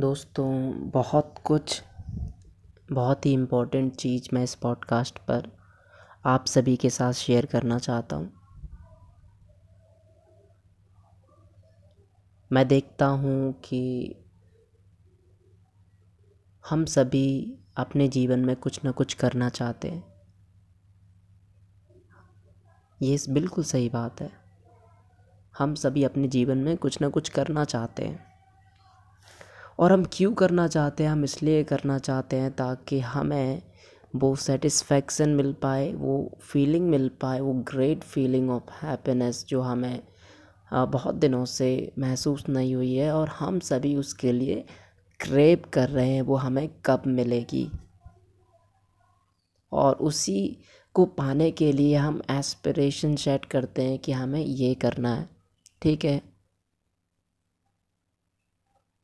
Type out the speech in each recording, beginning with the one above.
दोस्तों, बहुत कुछ, बहुत ही इम्पोर्टेंट चीज़ मैं इस पॉडकास्ट पर आप सभी के साथ शेयर करना चाहता हूँ। मैं देखता हूँ कि हम सभी अपने जीवन में कुछ ना कुछ करना चाहते हैं। ये बिल्कुल सही बात है। हम सभी अपने जीवन में कुछ ना कुछ करना चाहते हैं। और हम क्यों करना चाहते हैं, हम इसलिए करना चाहते हैं ताकि हमें वो सेटिस्फेक्शन मिल पाए, वो फीलिंग मिल पाए, वो ग्रेट फीलिंग ऑफ़ हैप्पीनेस जो हमें बहुत दिनों से महसूस नहीं हुई है और हम सभी उसके लिए क्रेप कर रहे हैं, वो हमें कब मिलेगी। और उसी को पाने के लिए हम एस्पिरेशन सेट करते हैं कि हमें ये करना है, ठीक है?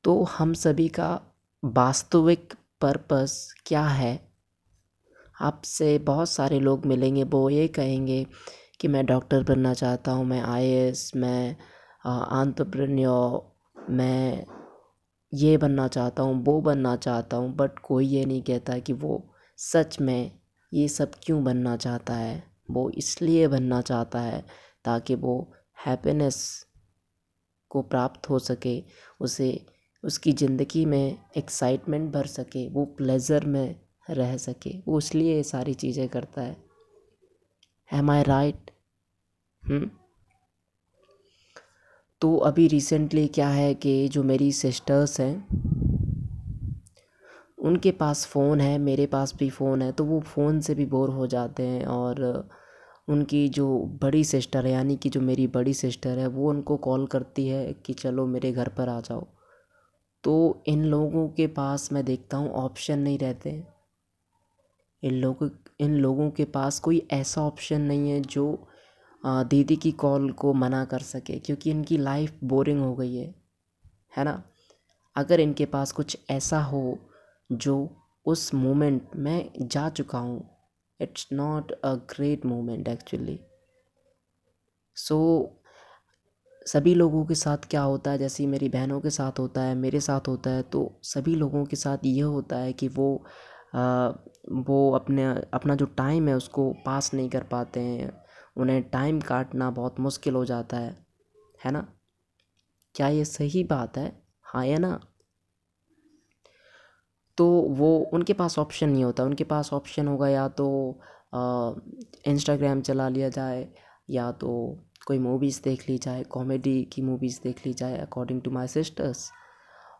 तो हम सभी का वास्तविक पर्पस क्या है? आपसे बहुत सारे लोग मिलेंगे, वो ये कहेंगे कि मैं डॉक्टर बनना चाहता हूँ, मैं आईएएस मैं आंट्रप्रेन्योर मैं ये बनना चाहता हूँ, वो बनना चाहता हूँ बट कोई ये नहीं कहता कि वो सच में ये सब क्यों बनना चाहता है? वो इसलिए बनना चाहता है ताकि वो हैप्पीनेस को प्राप्त हो सके, उसे उसकी ज़िंदगी में एक्साइटमेंट भर सके, वो प्लेज़र में रह सके, वो इसलिए ये सारी चीज़ें करता है। एम आई राइट तो अभी रिसेंटली क्या है कि जो मेरी सिस्टर्स हैं, उनके पास फ़ोन है, मेरे पास भी फ़ोन है तो वो फ़ोन से भी बोर हो जाते हैं और उनकी जो बड़ी सिस्टर है, यानी कि जो मेरी बड़ी सिस्टर है, वो उनको कॉल करती है कि चलो मेरे घर पर आ जाओ। तो इन लोगों के पास मैं देखता हूँ ऑप्शन नहीं रहते इन लोगों इन लोगों के पास कोई ऐसा ऑप्शन नहीं है जो दीदी की कॉल को मना कर सके, क्योंकि इनकी लाइफ बोरिंग हो गई है है ना? अगर इनके पास कुछ ऐसा हो जो उस मोमेंट में जा चुका हूँ it's not a great moment actually so सभी लोगों के साथ क्या होता है? जैसे मेरी बहनों के साथ होता है, मेरे साथ होता है तो सभी लोगों के साथ ये होता है कि वो वो अपने, अपना जो टाइम है उसको पास नहीं कर पाते हैं। उन्हें टाइम काटना बहुत मुश्किल हो जाता है। है ना? क्या ये सही बात है? हाँ या ना? तो वो, उनके पास ऑप्शन नहीं होता। उनके पास ऑप्शन होगा या तो इंस्टाग्राम चला लिया जाए या तो कोई मूवीज़ देख ली जाए कॉमेडी की मूवीज़ देख ली जाए अकॉर्डिंग टू माई सिस्टर्स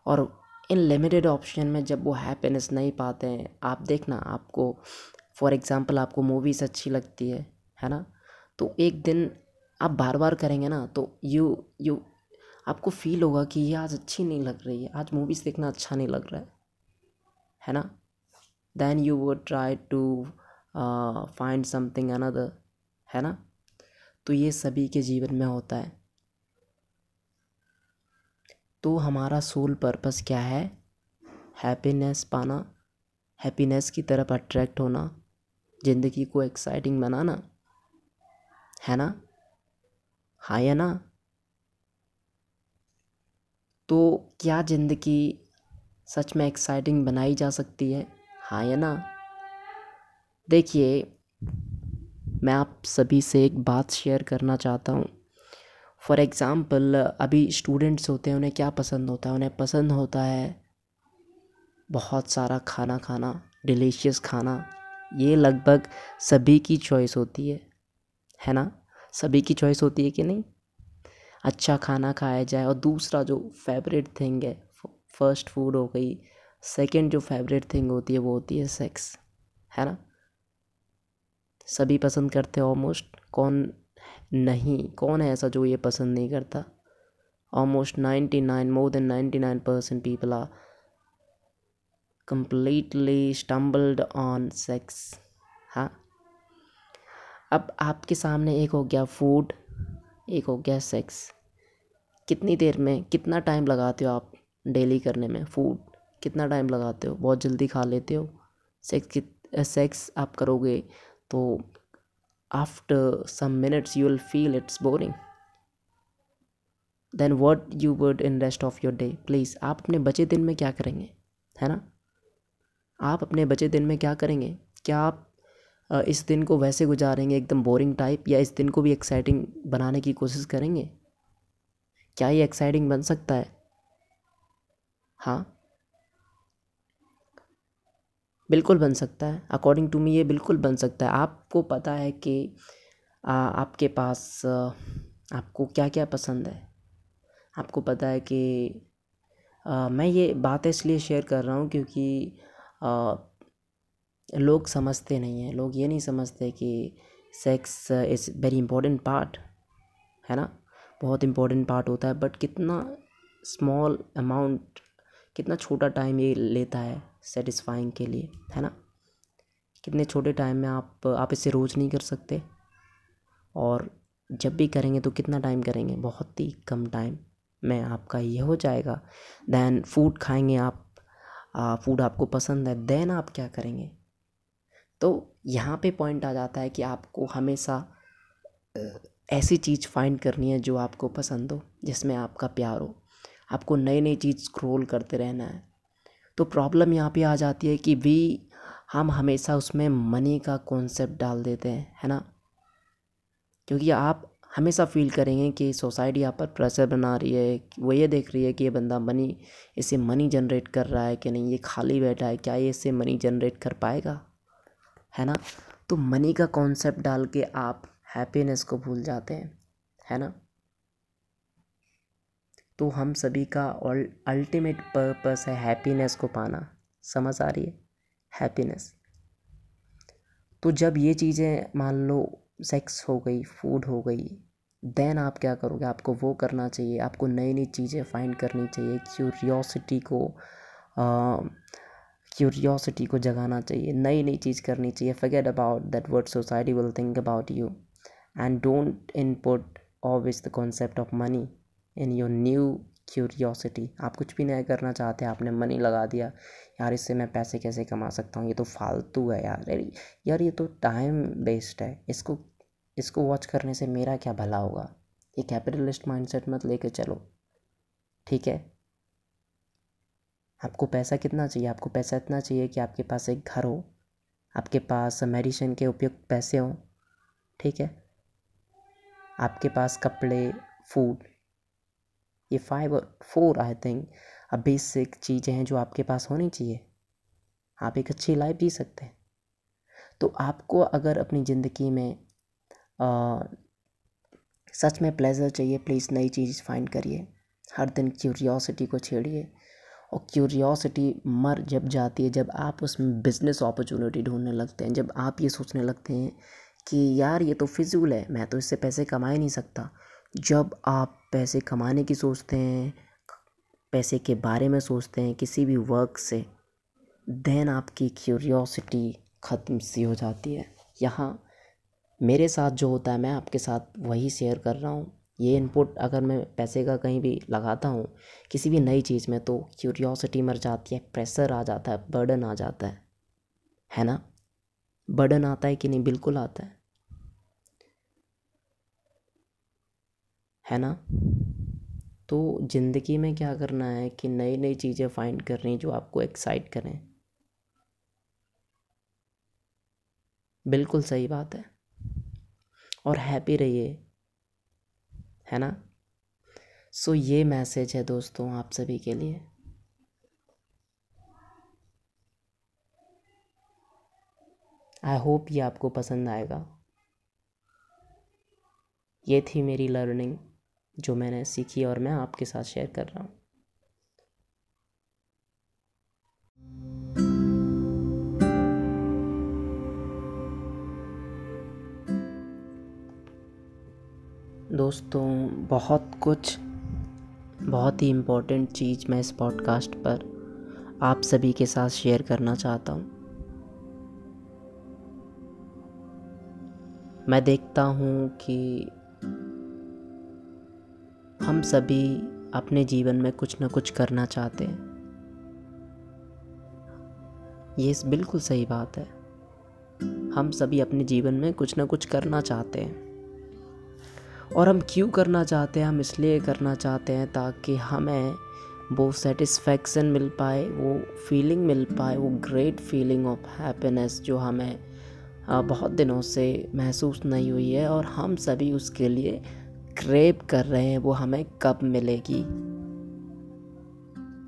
और इन लिमिटेड ऑप्शन में जब वो हैप्पीनेस नहीं पाते हैं, आप देखना, आपको फॉर एग्ज़ाम्पल आपको मूवीज़ अच्छी लगती है है ना? तो एक दिन आप बार बार करेंगे ना तो यू यू आपको फील होगा कि ये आज अच्छी नहीं लग रही है, आज मूवीज़ देखना अच्छा नहीं लग रहा है है ना? Then you would try to find something another है ना? तो ये सभी के जीवन में होता है। तो हमारा सोल पर्पस क्या है? हैप्पीनेस पाना, हैप्पीनेस की तरफ़ अट्रैक्ट होना, ज़िंदगी को एक्साइटिंग बनाना, है ना? हाँ या ना? तो क्या ज़िंदगी सच में एक्साइटिंग बनाई जा सकती है? हाँ या ना? देखिए मैं आप सभी से एक बात शेयर करना चाहता हूँ। फॉर एग्ज़ाम्पल अभी स्टूडेंट्स होते हैं, उन्हें क्या पसंद होता है? उन्हें पसंद होता है बहुत सारा खाना खाना डिलीशियस खाना। ये लगभग सभी की चॉइस होती है है ना? सभी की चॉइस होती है कि नहीं? अच्छा खाना खाया जाए और दूसरा जो फेवरेट थिंग है फ़र्स्ट फ़ूड हो गई सेकंड जो फेवरेट थिंग होती है, वो होती है सेक्स है ना? सभी पसंद करते हैं ऑलमोस्ट कौन नहीं, कौन है ऐसा जो ये पसंद नहीं करता? Almost ninety nine more than ninety nine percent people are completely stumbled on sex हाँ। अब आपके सामने एक हो गया फ़ूड एक हो गया सेक्स कितनी देर में, कितना टाइम लगाते हो आप डेली करने में फ़ूड कितना टाइम लगाते हो? बहुत जल्दी खा लेते हो? सेक्स सेक्स आप करोगे तो after some minutes you will feel it's boring then what you would in rest of your day please आप अपने बचे दिन में क्या करेंगे? है ना? आप अपने बचे दिन में क्या करेंगे? क्या आप इस दिन को वैसे गुजारेंगे, एकदम बोरिंग टाइप या इस दिन को भी एक्साइटिंग बनाने की कोशिश करेंगे? क्या ये एक्साइटिंग बन सकता है? हाँ? बिल्कुल बन सकता है। अकॉर्डिंग टू मी ये बिल्कुल बन सकता है। आपको पता है कि आ, आपके पास आपको क्या क्या पसंद है? आपको पता है कि आ, मैं ये बात इसलिए शेयर कर रहा हूँ क्योंकि आ, लोग समझते नहीं हैं। लोग ये नहीं समझते कि sex is very important part है ना? बहुत इंपॉर्टेंट पार्ट होता है बट कितना स्मॉल अमाउंट कितना छोटा टाइम ये लेता है। सेटिस्फाइंग के लिए, है ना? कितने छोटे टाइम में आप आप इसे रोज़ नहीं कर सकते। और जब भी करेंगे तो कितना टाइम करेंगे? बहुत ही कम टाइम में आपका ये हो जाएगा। दैन फ़ूड खाएँगे आप फ़ूड आपको पसंद है देन आप क्या करेंगे? तो यहाँ पे पॉइंट आ जाता है कि आपको हमेशा ऐसी चीज़ फाइंड करनी है जो आपको पसंद हो, जिसमें आपका प्यार हो। आपको नई नई चीज़ स्क्रोल करते रहना है। तो प्रॉब्लम यहाँ पे आ जाती है कि वी हम हमेशा उसमें मनी का कॉन्सेप्ट डाल देते हैं, है ना? क्योंकि आप हमेशा फील करेंगे कि सोसाइटी आप पर प्रेशर बना रही है, वो ये देख रही है कि ये बंदा मनी इसे मनी जनरेट कर रहा है कि नहीं, ये खाली बैठा है, क्या ये इससे मनी जनरेट कर पाएगा? है ना? तो मनी का कॉन्सेप्ट डाल के आप हैप्पीनेस को भूल जाते हैं, है ना? तो हम सभी का अल्टीमेट पर्पस है हैप्पीनेस को पाना। समझ आ रही है? हैप्पीनेस तो जब ये चीज़ें मान लो सेक्स हो गई फ़ूड हो गई देन आप क्या करोगे? आपको वो करना चाहिए, आपको नई नई चीज़ें फाइंड करनी चाहिए क्यूरियोसिटी को क्यूरियोसिटी को जगाना चाहिए नई नई चीज़ करनी चाहिए। Forget about that word society will think about you and don't input always the concept of money in your new curiosity आप कुछ भी नया करना चाहते हैं, आपने मनी लगा दिया, यार इससे मैं पैसे कैसे कमा सकता हूँ? ये तो फालतू है यार। अरे, यार ये तो टाइम वेस्ट है। इसको इसको वॉच करने से मेरा क्या भला होगा? ये कैपिटलिस्ट माइंडसेट मत लेके चलो। ठीक है? आपको पैसा कितना चाहिए? आपको पैसा इतना चाहिए कि आपके पास एक घर हो, आपके पास मेडिसिन के उपयुक्त पैसे हों। ठीक है? आपके पास कपड़े फ़ूड ये फाइव और फोर आई थिंक अब बेसिक चीज़ें हैं जो आपके पास होनी चाहिए। आप एक अच्छी लाइफ जी सकते हैं। तो आपको अगर अपनी ज़िंदगी में आ, सच में प्लेजर चाहिए प्लीज़ नई चीज़ फाइंड करिए। हर दिन क्यूरियोसिटी को छेड़िए और क्यूरियोसिटी मर जब जाती है जब आप उसमें बिज़नेस अपॉर्चुनिटी ढूँढने लगते हैं जब आप ये सोचने लगते हैं कि यार ये तो फिजूल है मैं तो इससे पैसे कमा ही नहीं सकता। जब आप पैसे कमाने की सोचते हैं, पैसे के बारे में सोचते हैं, किसी भी वर्क से देन आपकी क्यूरियोसिटी ख़त्म सी हो जाती है। यहाँ मेरे साथ जो होता है, मैं आपके साथ वही शेयर कर रहा हूँ। ये इनपुट अगर मैं पैसे का कहीं भी लगाता हूँ, किसी भी नई चीज़ में तो क्यूरियोसिटी मर जाती है प्रेशर आ जाता है बर्डन आ जाता है। है ना? बर्डन आता है कि नहीं? बिल्कुल आता है। है ना? तो ज़िंदगी में क्या करना है कि नई नई चीज़ें फाइंड करनी जो आपको एक्साइट करें? बिल्कुल सही बात है। और हैप्पी रहिए। है ना? सो ये मैसेज है दोस्तों आप सभी के लिए। आई होप ये आपको पसंद आएगा। ये थी मेरी लर्निंग जो मैंने सीखी और मैं आपके साथ शेयर कर रहा हूँ। दोस्तों, बहुत कुछ, बहुत ही इम्पोर्टेंट चीज़ मैं इस पॉडकास्ट पर आप सभी के साथ शेयर करना चाहता हूँ। मैं देखता हूँ कि हम सभी अपने जीवन में कुछ ना कुछ करना चाहते हैं। ये बिल्कुल सही बात है। हम सभी अपने जीवन में कुछ ना कुछ करना चाहते हैं। और हम क्यों करना चाहते हैं? हम इसलिए करना चाहते हैं ताकि हमें वो सेटिस्फेक्शन मिल पाए, वो फीलिंग मिल पाए, वो ग्रेट फीलिंग ऑफ़ हैप्पीनेस जो हमें बहुत दिनों से महसूस नहीं हुई है। और हम सभी उसके लिए क्रेप कर रहे हैं, वो हमें कब मिलेगी?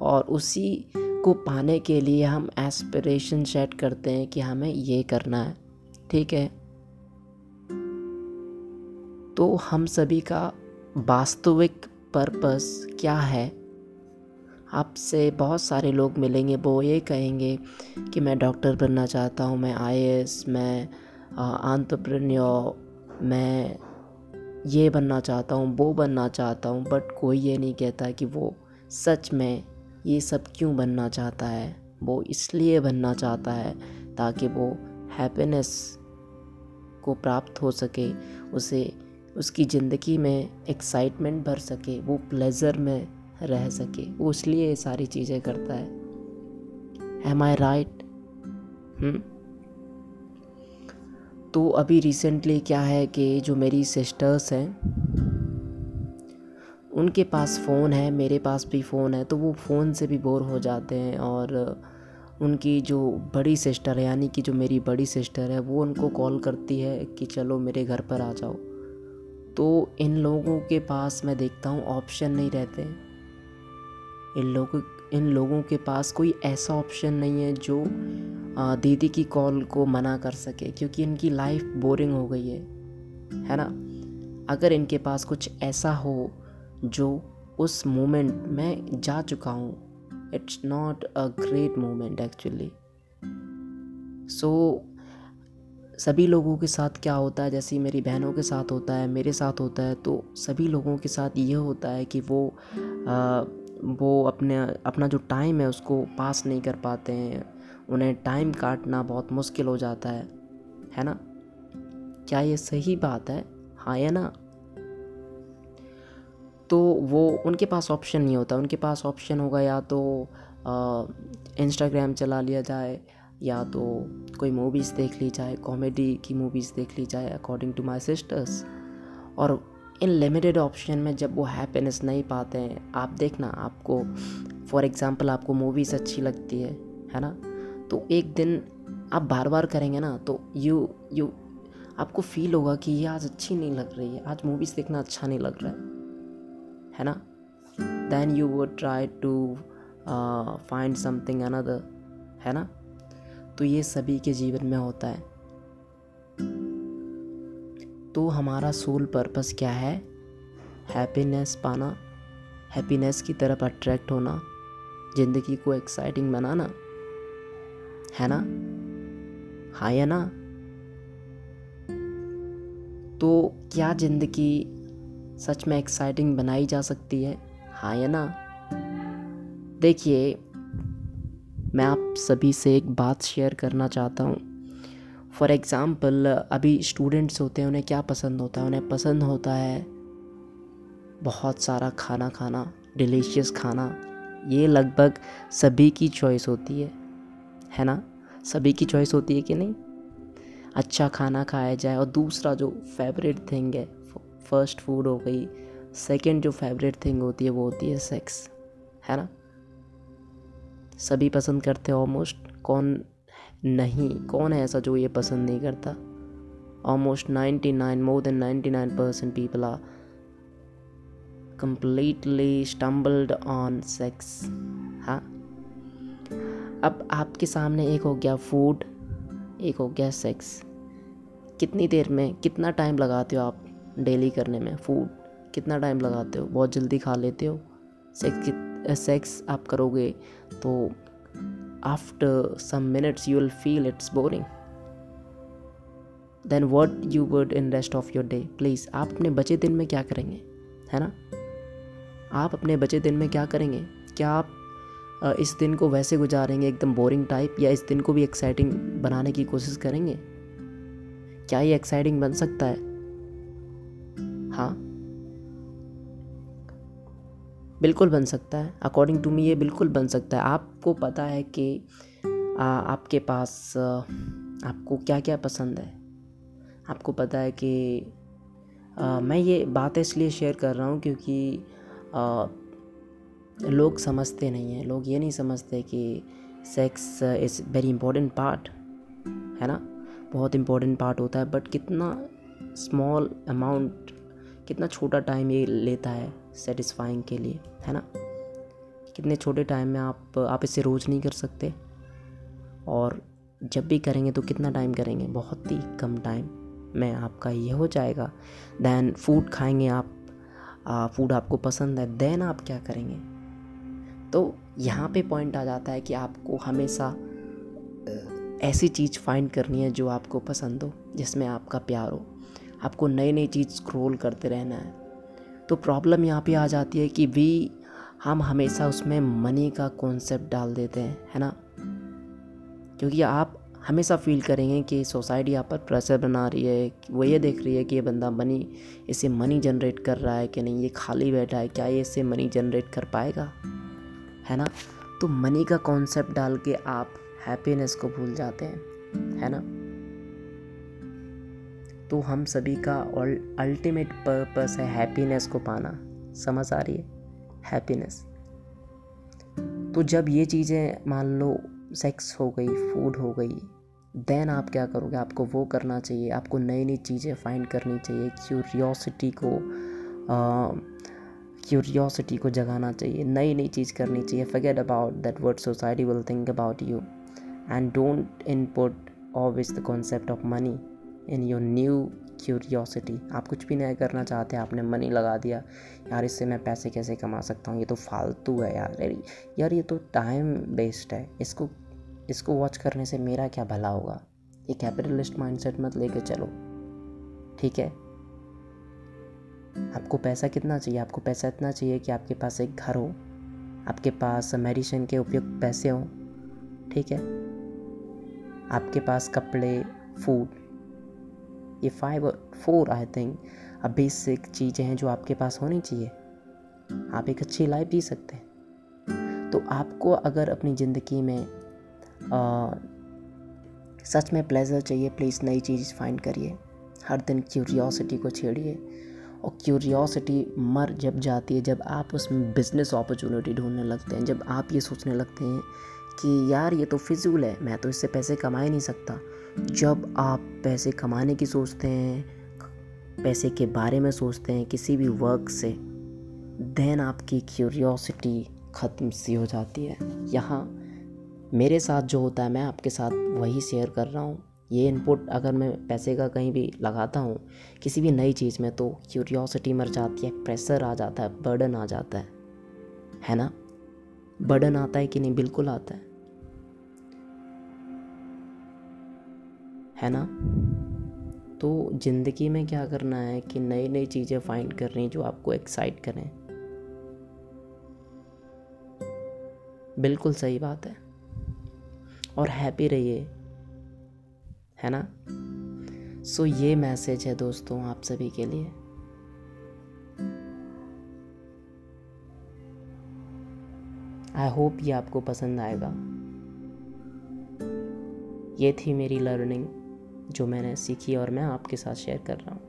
और उसी को पाने के लिए हम एस्पिरेशन सेट करते हैं कि हमें ये करना है, ठीक है? तो हम सभी का वास्तविक पर्पस क्या है? आपसे बहुत सारे लोग मिलेंगे, वो ये कहेंगे कि मैं डॉक्टर बनना चाहता हूँ, मैं आई मैं आंतप्रन्योर मैं ये बनना चाहता हूँ, वो बनना चाहता हूँ बट कोई ये नहीं कहता कि वो सच में ये सब क्यों बनना चाहता है? वो इसलिए बनना चाहता है ताकि वो हैप्पीनेस को प्राप्त हो सके, उसे, उसकी ज़िंदगी में एक्साइटमेंट भर सके, वो प्लेज़र में रह सके, वो इसलिए ये सारी चीज़ें करता है। एम आई राइट तो अभी रिसेंटली क्या है कि जो मेरी सिस्टर्स हैं, उनके पास फ़ोन है, मेरे पास भी फ़ोन है तो वो फ़ोन से भी बोर हो जाते हैं और उनकी जो बड़ी सिस्टर यानी कि जो मेरी बड़ी सिस्टर है, वो उनको कॉल करती है कि चलो मेरे घर पर आ जाओ। तो इन लोगों के पास मैं देखता हूँ ऑप्शन नहीं रहते। इन लोगों इन लोगों के पास कोई ऐसा ऑप्शन नहीं है जो दीदी की कॉल को मना कर सके क्योंकि इनकी लाइफ बोरिंग हो गई है है ना? अगर इनके पास कुछ ऐसा हो जो उस मोमेंट में जा चुका हूँ it's not a great moment actually so सभी लोगों के साथ क्या होता है? जैसे मेरी बहनों के साथ होता है मेरे साथ होता है तो सभी लोगों के साथ ये होता है कि वो आ, वो अपने अपना जो टाइम है उसको पास नहीं कर पाते हैं। उन्हें टाइम काटना बहुत मुश्किल हो जाता है है ना? क्या ये सही बात है? हाँ या ना? तो वो उनके पास ऑप्शन नहीं होता। उनके पास ऑप्शन होगा या तो इंस्टाग्राम चला लिया जाए, या तो कोई मूवीज़ देख ली जाए कॉमेडी की मूवीज़ देख ली जाए अकॉर्डिंग टू माई सिस्टर्स और इन लिमिटेड ऑप्शन में जब वो हैप्पीनेस नहीं पाते हैं, आप देखना, आपको फॉर एग्ज़ाम्पल आपको मूवीज़ अच्छी लगती है है ना? तो एक दिन आप बार बार करेंगे ना तो यू यू आपको फील होगा कि ये आज अच्छी नहीं लग रही है, आज मूवीज़ देखना अच्छा नहीं लग रहा है। है ना? Then you would try to find something another है ना? तो ये सभी के जीवन में होता है। तो हमारा सोल पर्पस क्या है? हैप्पीनेस पाना हैप्पीनेस की तरफ़ अट्रैक्ट होना, ज़िंदगी को एक्साइटिंग बनाना। है ना? हाँ या ना? तो क्या ज़िंदगी सच में एक्साइटिंग बनाई जा सकती है? हाँ या ना? देखिए, मैं आप सभी से एक बात शेयर करना चाहता हूँ। फॉर एग्ज़ाम्पल अभी स्टूडेंट्स होते हैं, उन्हें क्या पसंद होता है? उन्हें पसंद होता है बहुत सारा खाना खाना डिलीशियस खाना। ये लगभग सभी की चॉइस होती है है ना? सभी की चॉइस होती है कि नहीं? अच्छा खाना खाया जाए और दूसरा जो फेवरेट थिंग है फ़र्स्ट फ़ूड हो गई सेकंड जो फेवरेट थिंग होती है वो होती है सेक्स है ना? सभी पसंद करते हैं ऑलमोस्ट कौन नहीं, कौन है ऐसा जो ये पसंद नहीं करता? Almost ninety nine more than ninety nine percent people are completely stumbled on sex हाँ? अब आपके सामने एक हो गया फ़ूड एक हो गया सेक्स कितनी देर में, कितना टाइम लगाते हो आप डेली करने में फ़ूड कितना टाइम लगाते हो? बहुत जल्दी खा लेते हो? सेक्स सेक्स आप करोगे तो after some minutes you will feel it's boring. Then what you would in rest of your day? Please, आप अपने बचे दिन में क्या करेंगे? है ना? आप अपने बचे दिन में क्या करेंगे? क्या आप इस दिन को वैसे गुजारेंगे एकदम बोरिंग टाइप या इस दिन को भी एक्साइटिंग बनाने की कोशिश करेंगे? क्या ये एक्साइटिंग बन सकता है? हाँ। बिल्कुल बन सकता है। अकॉर्डिंग टू मी ये बिल्कुल बन सकता है। आपको पता है कि आ, आपके पास आपको क्या क्या पसंद है? आपको पता है कि आ, मैं ये बात इसलिए शेयर कर रहा हूँ क्योंकि लोग समझते नहीं हैं, लोग ये नहीं समझते कि sex is very important part है ना? बहुत इम्पोर्टेंट पार्ट होता है बट कितना स्मॉल अमाउंट कितना छोटा टाइम ये लेता है सेटिस्फाइंग के लिए, है ना? कितने छोटे टाइम में आप आप इसे रोज़ नहीं कर सकते। और जब भी करेंगे तो कितना टाइम करेंगे? बहुत ही कम टाइम में आपका ये हो जाएगा। दैन फ़ूड खाएँगे आप फ़ूड आपको पसंद है देन आप क्या करेंगे? तो यहाँ पे पॉइंट आ जाता है कि आपको हमेशा ऐसी चीज़ फाइंड करनी है जो आपको पसंद हो जिसमें आपका प्यार हो। आपको नई नई चीज़ स्क्रोल करते रहना है। तो प्रॉब्लम यहाँ पे आ जाती है कि भी हम हमेशा उसमें मनी का कॉन्सेप्ट डाल देते हैं है ना? क्योंकि आप हमेशा फील करेंगे कि सोसाइटी आप पर प्रेशर बना रही है वो ये देख रही है कि ये बंदा मनी इसे मनी जनरेट कर रहा है कि नहीं ये खाली बैठा है क्या ये इससे मनी जनरेट कर पाएगा? है ना? तो मनी का कॉन्सेप्ट डाल के आप हैप्पीनेस को भूल जाते हैं, है ना? तो हम सभी का अल्टीमेट पर्पस है हैप्पीनेस को पाना। समझ आ रही है? हैप्पीनेस तो जब ये चीज़ें मान लो सेक्स हो गई फ़ूड हो गई देन आप क्या करोगे? आपको वो करना चाहिए, आपको नई नई चीज़ें फाइंड करनी चाहिए क्यूरियोसिटी को क्यूरियोसिटी को जगाना चाहिए नई नई चीज़ करनी चाहिए। Forget about that word society will think about you and don't input always the concept of money in your new curiosity आप कुछ भी नया करना चाहते हैं, आपने मनी लगा दिया, यार इससे मैं पैसे कैसे कमा सकता हूँ? ये तो फालतू है यार यार ये तो टाइम वेस्ट है। इसको इसको वॉच करने से मेरा क्या भला होगा? ये कैपिटलिस्ट माइंडसेट मत लेके चलो, ठीक है? आपको पैसा कितना चाहिए? आपको पैसा इतना चाहिए कि आपके पास एक घर हो। आपके पास मेडिसिन के उपयुक्त पैसे हों ठीक है? आपके पास कपड़े फ़ूड ये फाइव फोर आई थिंक अब बेसिक चीज़ें हैं जो आपके पास होनी चाहिए। आप एक अच्छी लाइफ जी सकते हैं। तो आपको अगर अपनी ज़िंदगी में आ, सच में प्लेजर चाहिए प्लीज़ नई चीज़ फाइंड करिए। हर दिन क्यूरियोसिटी को छेड़िए। और क्यूरियोसिटी मर जब जाती है, जब आप उसमें बिज़नेस अपॉर्चुनिटी ढूँढने लगते हैं, जब आप ये सोचने लगते हैं कि यार ये तो फिजूल है, मैं तो इससे पैसे कमा ही नहीं सकता। जब आप पैसे कमाने की सोचते हैं, पैसे के बारे में सोचते हैं, किसी भी वर्क से देन आपकी क्यूरियोसिटी ख़त्म सी हो जाती है। यहाँ मेरे साथ जो होता है, मैं आपके साथ वही शेयर कर रहा हूँ। ये इनपुट अगर मैं पैसे का कहीं भी लगाता हूँ, किसी भी नई चीज़ में तो क्यूरियोसिटी मर जाती है प्रेशर आ जाता है बर्डन आ जाता है। है ना? बर्डन आता है कि नहीं? बिल्कुल आता है। है ना? तो ज़िंदगी में क्या करना है कि नई नई चीज़ें फाइंड करनी जो आपको एक्साइट करें। बिल्कुल सही बात है। और हैप्पी रहिए। है ना? सो ये मैसेज है दोस्तों आप सभी के लिए। आई होप ये आपको पसंद आएगा। ये थी मेरी लर्निंग जो मैंने सीखी और मैं आपके साथ शेयर कर रहा हूँ।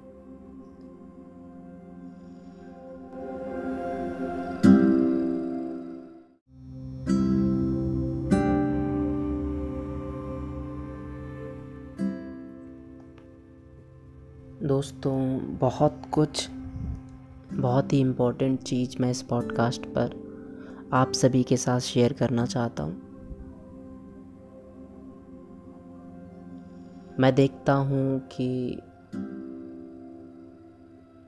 बहुत कुछ, बहुत ही इम्पोर्टेंट चीज़ मैं इस पॉडकास्ट पर आप सभी के साथ शेयर करना चाहता हूँ। मैं देखता हूँ कि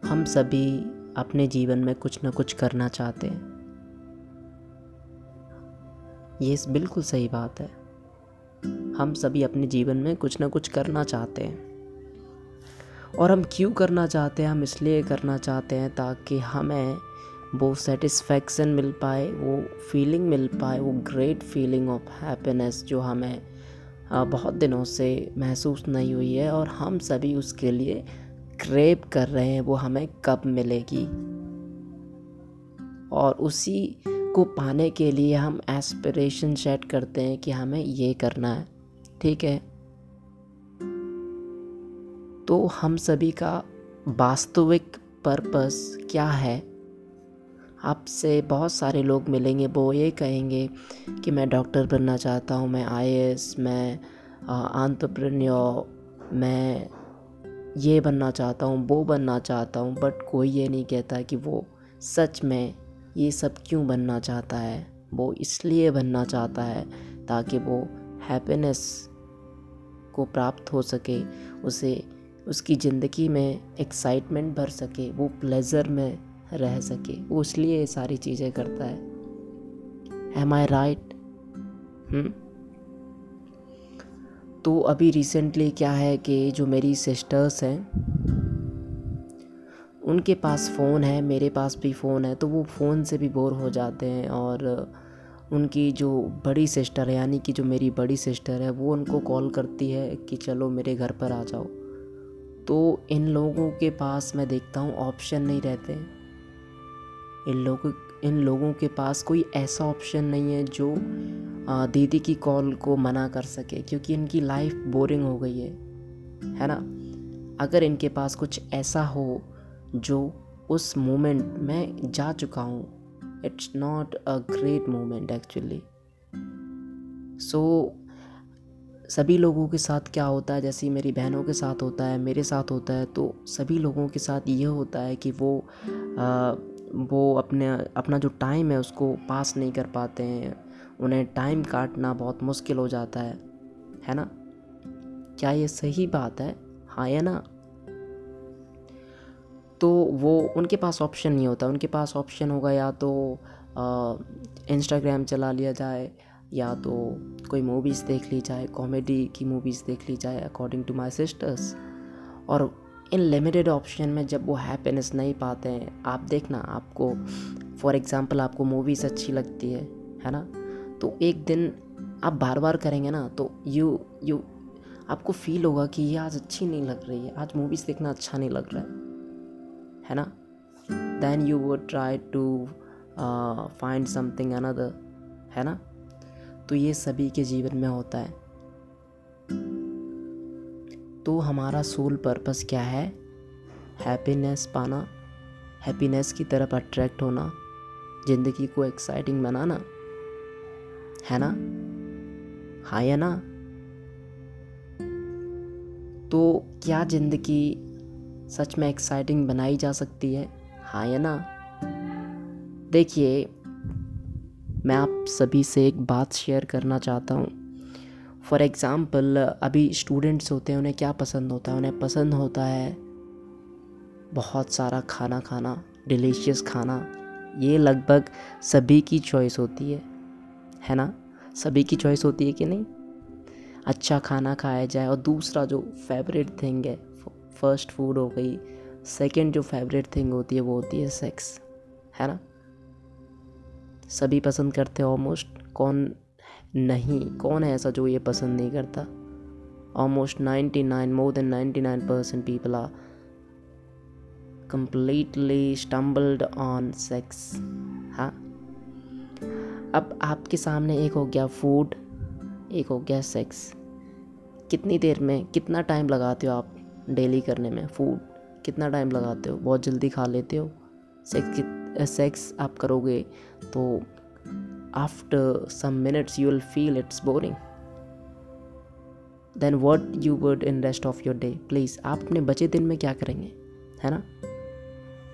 हम सभी अपने जीवन में कुछ ना कुछ करना चाहते हैं। ये बिल्कुल सही बात है। हम सभी अपने जीवन में कुछ ना कुछ करना चाहते हैं। और हम क्यों करना चाहते हैं, हम इसलिए करना चाहते हैं ताकि हमें वो सेटिस्फैक्शन मिल पाए, वो फीलिंग मिल पाए, वो ग्रेट फीलिंग ऑफ़ हैप्पीनेस जो हमें बहुत दिनों से महसूस नहीं हुई है और हम सभी उसके लिए क्रेप कर रहे हैं, वो हमें कब मिलेगी? और उसी को पाने के लिए हम एस्पिरेशन सेट करते हैं कि हमें ये करना है, ठीक है? तो हम सभी का वास्तविक पर्पस क्या है? आपसे बहुत सारे लोग मिलेंगे, वो ये कहेंगे कि मैं डॉक्टर बनना चाहता हूँ, मैं आईएएस मैं आंतरप्रेन्योर मैं ये बनना चाहता हूँ, वो बनना चाहता हूँ बट कोई ये नहीं कहता कि वो सच में ये सब क्यों बनना चाहता है? वो इसलिए बनना चाहता है ताकि वो हैप्पीनेस को प्राप्त हो सके, उसे उसकी ज़िंदगी में एक्साइटमेंट भर सके, वो प्लेज़र में रह सके, वो इसलिए ये सारी चीज़ें करता है। एम आई राइट तो अभी रिसेंटली क्या है कि जो मेरी सिस्टर्स हैं, उनके पास फ़ोन है, मेरे पास भी फ़ोन है तो वो फ़ोन से भी बोर हो जाते हैं और उनकी जो बड़ी सिस्टर है, यानी कि जो मेरी बड़ी सिस्टर है, वो उनको कॉल करती है कि चलो मेरे घर पर आ जाओ। तो इन लोगों के पास मैं देखता हूँ ऑप्शन नहीं रहते इन लोगों इन लोगों के पास कोई ऐसा ऑप्शन नहीं है जो दीदी की कॉल को मना कर सके, क्योंकि इनकी लाइफ बोरिंग हो गई है है ना? अगर इनके पास कुछ ऐसा हो जो उस मोमेंट में जा चुका हूँ it's not a great moment actually so सभी लोगों के साथ क्या होता है? जैसे मेरी बहनों के साथ होता है मेरे साथ होता है तो सभी लोगों के साथ ये होता है कि वो आ, वो अपने अपना जो टाइम है उसको पास नहीं कर पाते हैं। उन्हें टाइम काटना बहुत मुश्किल हो जाता है है ना? क्या ये सही बात है? हाँ या ना? तो वो उनके पास ऑप्शन नहीं होता। उनके पास ऑप्शन होगा या तो इंस्टाग्राम चला लिया जाए या तो कोई मूवीज़ देख ली जाए कॉमेडी की मूवीज़ देख ली जाए अकॉर्डिंग टू माई सिस्टर्स और इन लिमिटेड ऑप्शन में जब वो हैप्पीनेस नहीं पाते हैं, आप देखना, आपको फॉर एग्ज़ाम्पल आपको मूवीज़ अच्छी लगती है है ना? तो एक दिन आप बार बार करेंगे ना तो यू यू आपको फील होगा कि ये आज अच्छी नहीं लग रही है, आज मूवीज़ देखना अच्छा नहीं लग रहा है है ना? Then you would try to find something another है ना? तो ये सभी के जीवन में होता है। तो हमारा सोल पर्पस क्या है? हैप्पीनेस पाना, हैप्पीनेस की तरफ़ अट्रैक्ट होना, ज़िंदगी को एक्साइटिंग बनाना, है ना? हाँ या ना? तो क्या ज़िंदगी सच में एक्साइटिंग बनाई जा सकती है? हाँ या ना? देखिए मैं आप सभी से एक बात शेयर करना चाहता हूँ। फॉर एग्ज़ाम्पल अभी स्टूडेंट्स होते हैं, उन्हें क्या पसंद होता है? उन्हें पसंद होता है बहुत सारा खाना खाना डिलीशियस खाना। ये लगभग सभी की चॉइस होती है है ना? सभी की चॉइस होती है कि नहीं? अच्छा खाना खाया जाए और दूसरा जो फेवरेट थिंग है फ़र्स्ट फ़ूड हो गई सेकंड जो फेवरेट थिंग होती है, वो होती है सेक्स है ना? सभी पसंद करते ऑलमोस्ट कौन नहीं? कौन है ऐसा जो ये पसंद नहीं करता? Almost ninety nine more than ninety nine percent people are completely stumbled on sex हाँ? अब आपके सामने एक हो गया फ़ूड एक हो गया सेक्स कितनी देर में, कितना टाइम लगाते हो आप डेली करने में फ़ूड कितना टाइम लगाते हो? बहुत जल्दी खा लेते हो? सेक्स सेक्स आप करोगे तो after some minutes you will feel it's boring then what you would in rest of your day please आप अपने बचे दिन में क्या करेंगे? है ना?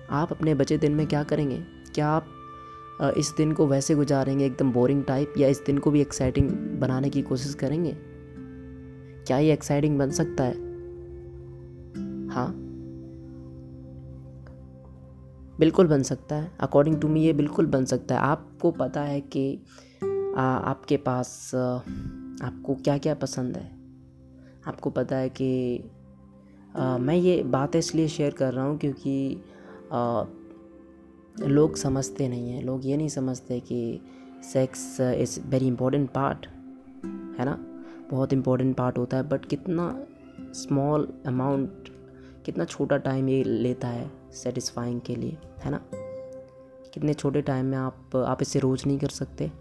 आप अपने बचे दिन में क्या करेंगे? क्या आप इस दिन को वैसे गुजारेंगे, एकदम बोरिंग टाइप या इस दिन को भी एक्साइटिंग बनाने की कोशिश करेंगे? क्या ये एक्साइटिंग बन सकता है? हाँ? बिल्कुल बन सकता है। अकॉर्डिंग टू मी ये बिल्कुल बन सकता है। आपको पता है कि आ, आपके पास आपको क्या क्या पसंद है? आपको पता है कि आ, मैं ये बात इसलिए शेयर कर रहा हूँ क्योंकि आ, लोग समझते नहीं हैं। लोग ये नहीं समझते कि sex is very important part है ना? बहुत इंपॉर्टेंट पार्ट होता है बट कितना स्मॉल अमाउंट कितना छोटा टाइम ये लेता है। सेटिस्फाइंग के लिए, है ना? कितने छोटे टाइम में आप आप इसे रोज़ नहीं कर सकते।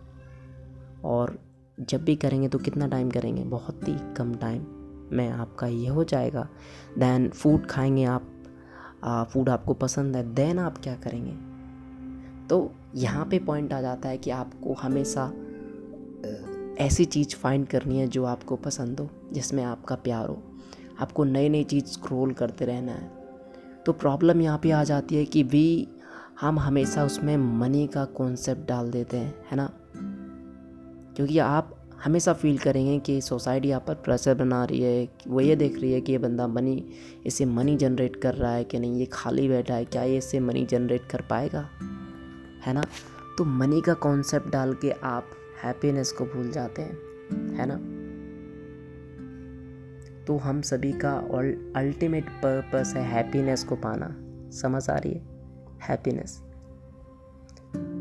और जब भी करेंगे तो कितना टाइम करेंगे? बहुत ही कम टाइम में आपका ये हो जाएगा। दैन फ़ूड खाएँगे आप फ़ूड आपको पसंद है देन आप क्या करेंगे? तो यहाँ पे पॉइंट आ जाता है कि आपको हमेशा ऐसी चीज़ फाइंड करनी है जो आपको पसंद हो, जिसमें आपका प्यार हो। आपको नई नई चीज़ स्क्रोल करते रहना है। तो प्रॉब्लम यहाँ पे आ जाती है कि वी हम हमेशा उसमें मनी का कॉन्सेप्ट डाल देते हैं, है ना? क्योंकि आप हमेशा फील करेंगे कि सोसाइटी आप पर प्रेशर बना रही है, वो ये देख रही है कि ये बंदा मनी इसे मनी जनरेट कर रहा है कि नहीं? ये खाली बैठा है, क्या ये इससे मनी जनरेट कर पाएगा? है ना? तो मनी का कॉन्सेप्ट डाल के आप हैप्पीनेस को भूल जाते हैं, है ना? तो हम सभी का अल्टीमेट पर्पस है हैप्पीनेस को पाना। समझ आ रही है? हैप्पीनेस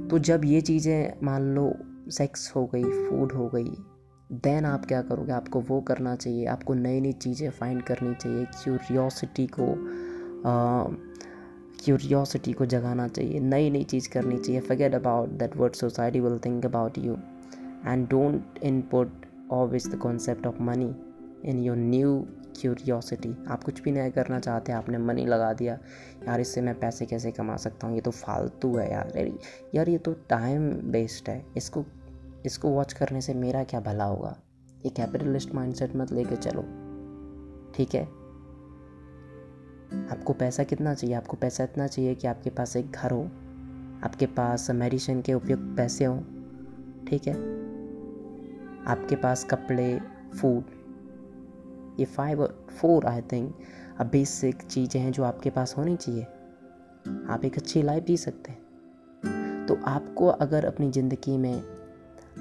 तो जब ये चीज़ें मान लो सेक्स हो गई फ़ूड हो गई देन आप क्या करोगे? आपको वो करना चाहिए, आपको नई नई चीज़ें फाइंड करनी चाहिए क्यूरियोसिटी को क्यूरियोसिटी को जगाना चाहिए नई नई चीज़ करनी चाहिए। Forget about that word society will think about you and don't input always the concept of money in your new curiosity आप कुछ भी नया करना चाहते हैं, आपने मनी लगा दिया, यार इससे मैं पैसे कैसे कमा सकता हूँ? ये तो फालतू है यार यार ये तो टाइम वेस्ट है। इसको इसको वॉच करने से मेरा क्या भला होगा? ये कैपिटलिस्ट माइंडसेट मत लेके चलो। ठीक है? आपको पैसा कितना चाहिए? आपको पैसा इतना चाहिए कि आपके पास एक घर हो, आपके पास मेडिसिन के उपयुक्त पैसे हों। ठीक है? आपके पास कपड़े फ़ूड ये फाइव और फोर आई थिंक अब बेसिक चीज़ें हैं जो आपके पास होनी चाहिए। आप एक अच्छी लाइफ जी सकते हैं। तो आपको अगर अपनी ज़िंदगी में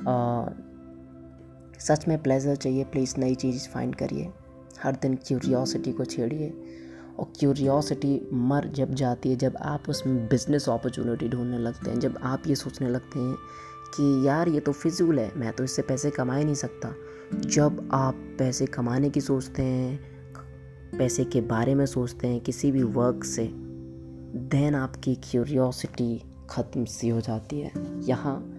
आ, सच में प्लेजर चाहिए प्लीज़ नई चीज़ फाइंड करिए। हर दिन क्यूरियोसिटी को छेड़िए। और क्यूरियोसिटी मर जब जाती है जब आप उसमें बिज़नेस अपॉर्चुनिटी ढूँढने लगते हैं जब आप ये सोचने लगते हैं कि यार ये तो फिजूल है मैं तो इससे पैसे कमा ही नहीं सकता। जब आप पैसे कमाने की सोचते हैं, पैसे के बारे में सोचते हैं, किसी भी वर्क से देन आपकी क्यूरियोसिटी ख़त्म सी हो जाती है। यहाँ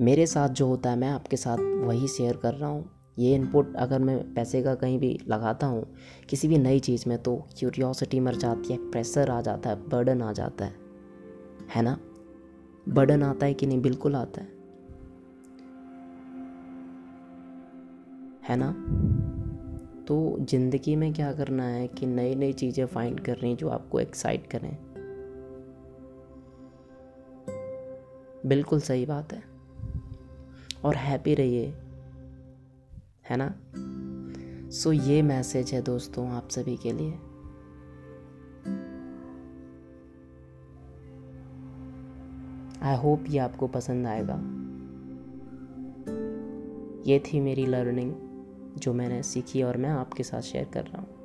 मेरे साथ जो होता है, मैं आपके साथ वही शेयर कर रहा हूँ। ये इनपुट अगर मैं पैसे का कहीं भी लगाता हूँ, किसी भी नई चीज़ में तो क्यूरियोसिटी मर जाती है प्रेशर आ जाता है बर्डन आ जाता है। है ना? बर्डन आता है कि नहीं? बिल्कुल आता है। है ना? तो ज़िंदगी में क्या करना है कि नई नई चीज़ें फाइंड करनी जो आपको एक्साइट करें? बिल्कुल सही बात है। और हैप्पी रहिए। है ना? सो ये मैसेज है दोस्तों आप सभी के लिए। आई होप ये आपको पसंद आएगा। ये थी मेरी लर्निंग जो मैंने सीखी और मैं आपके साथ शेयर कर रहा हूँ।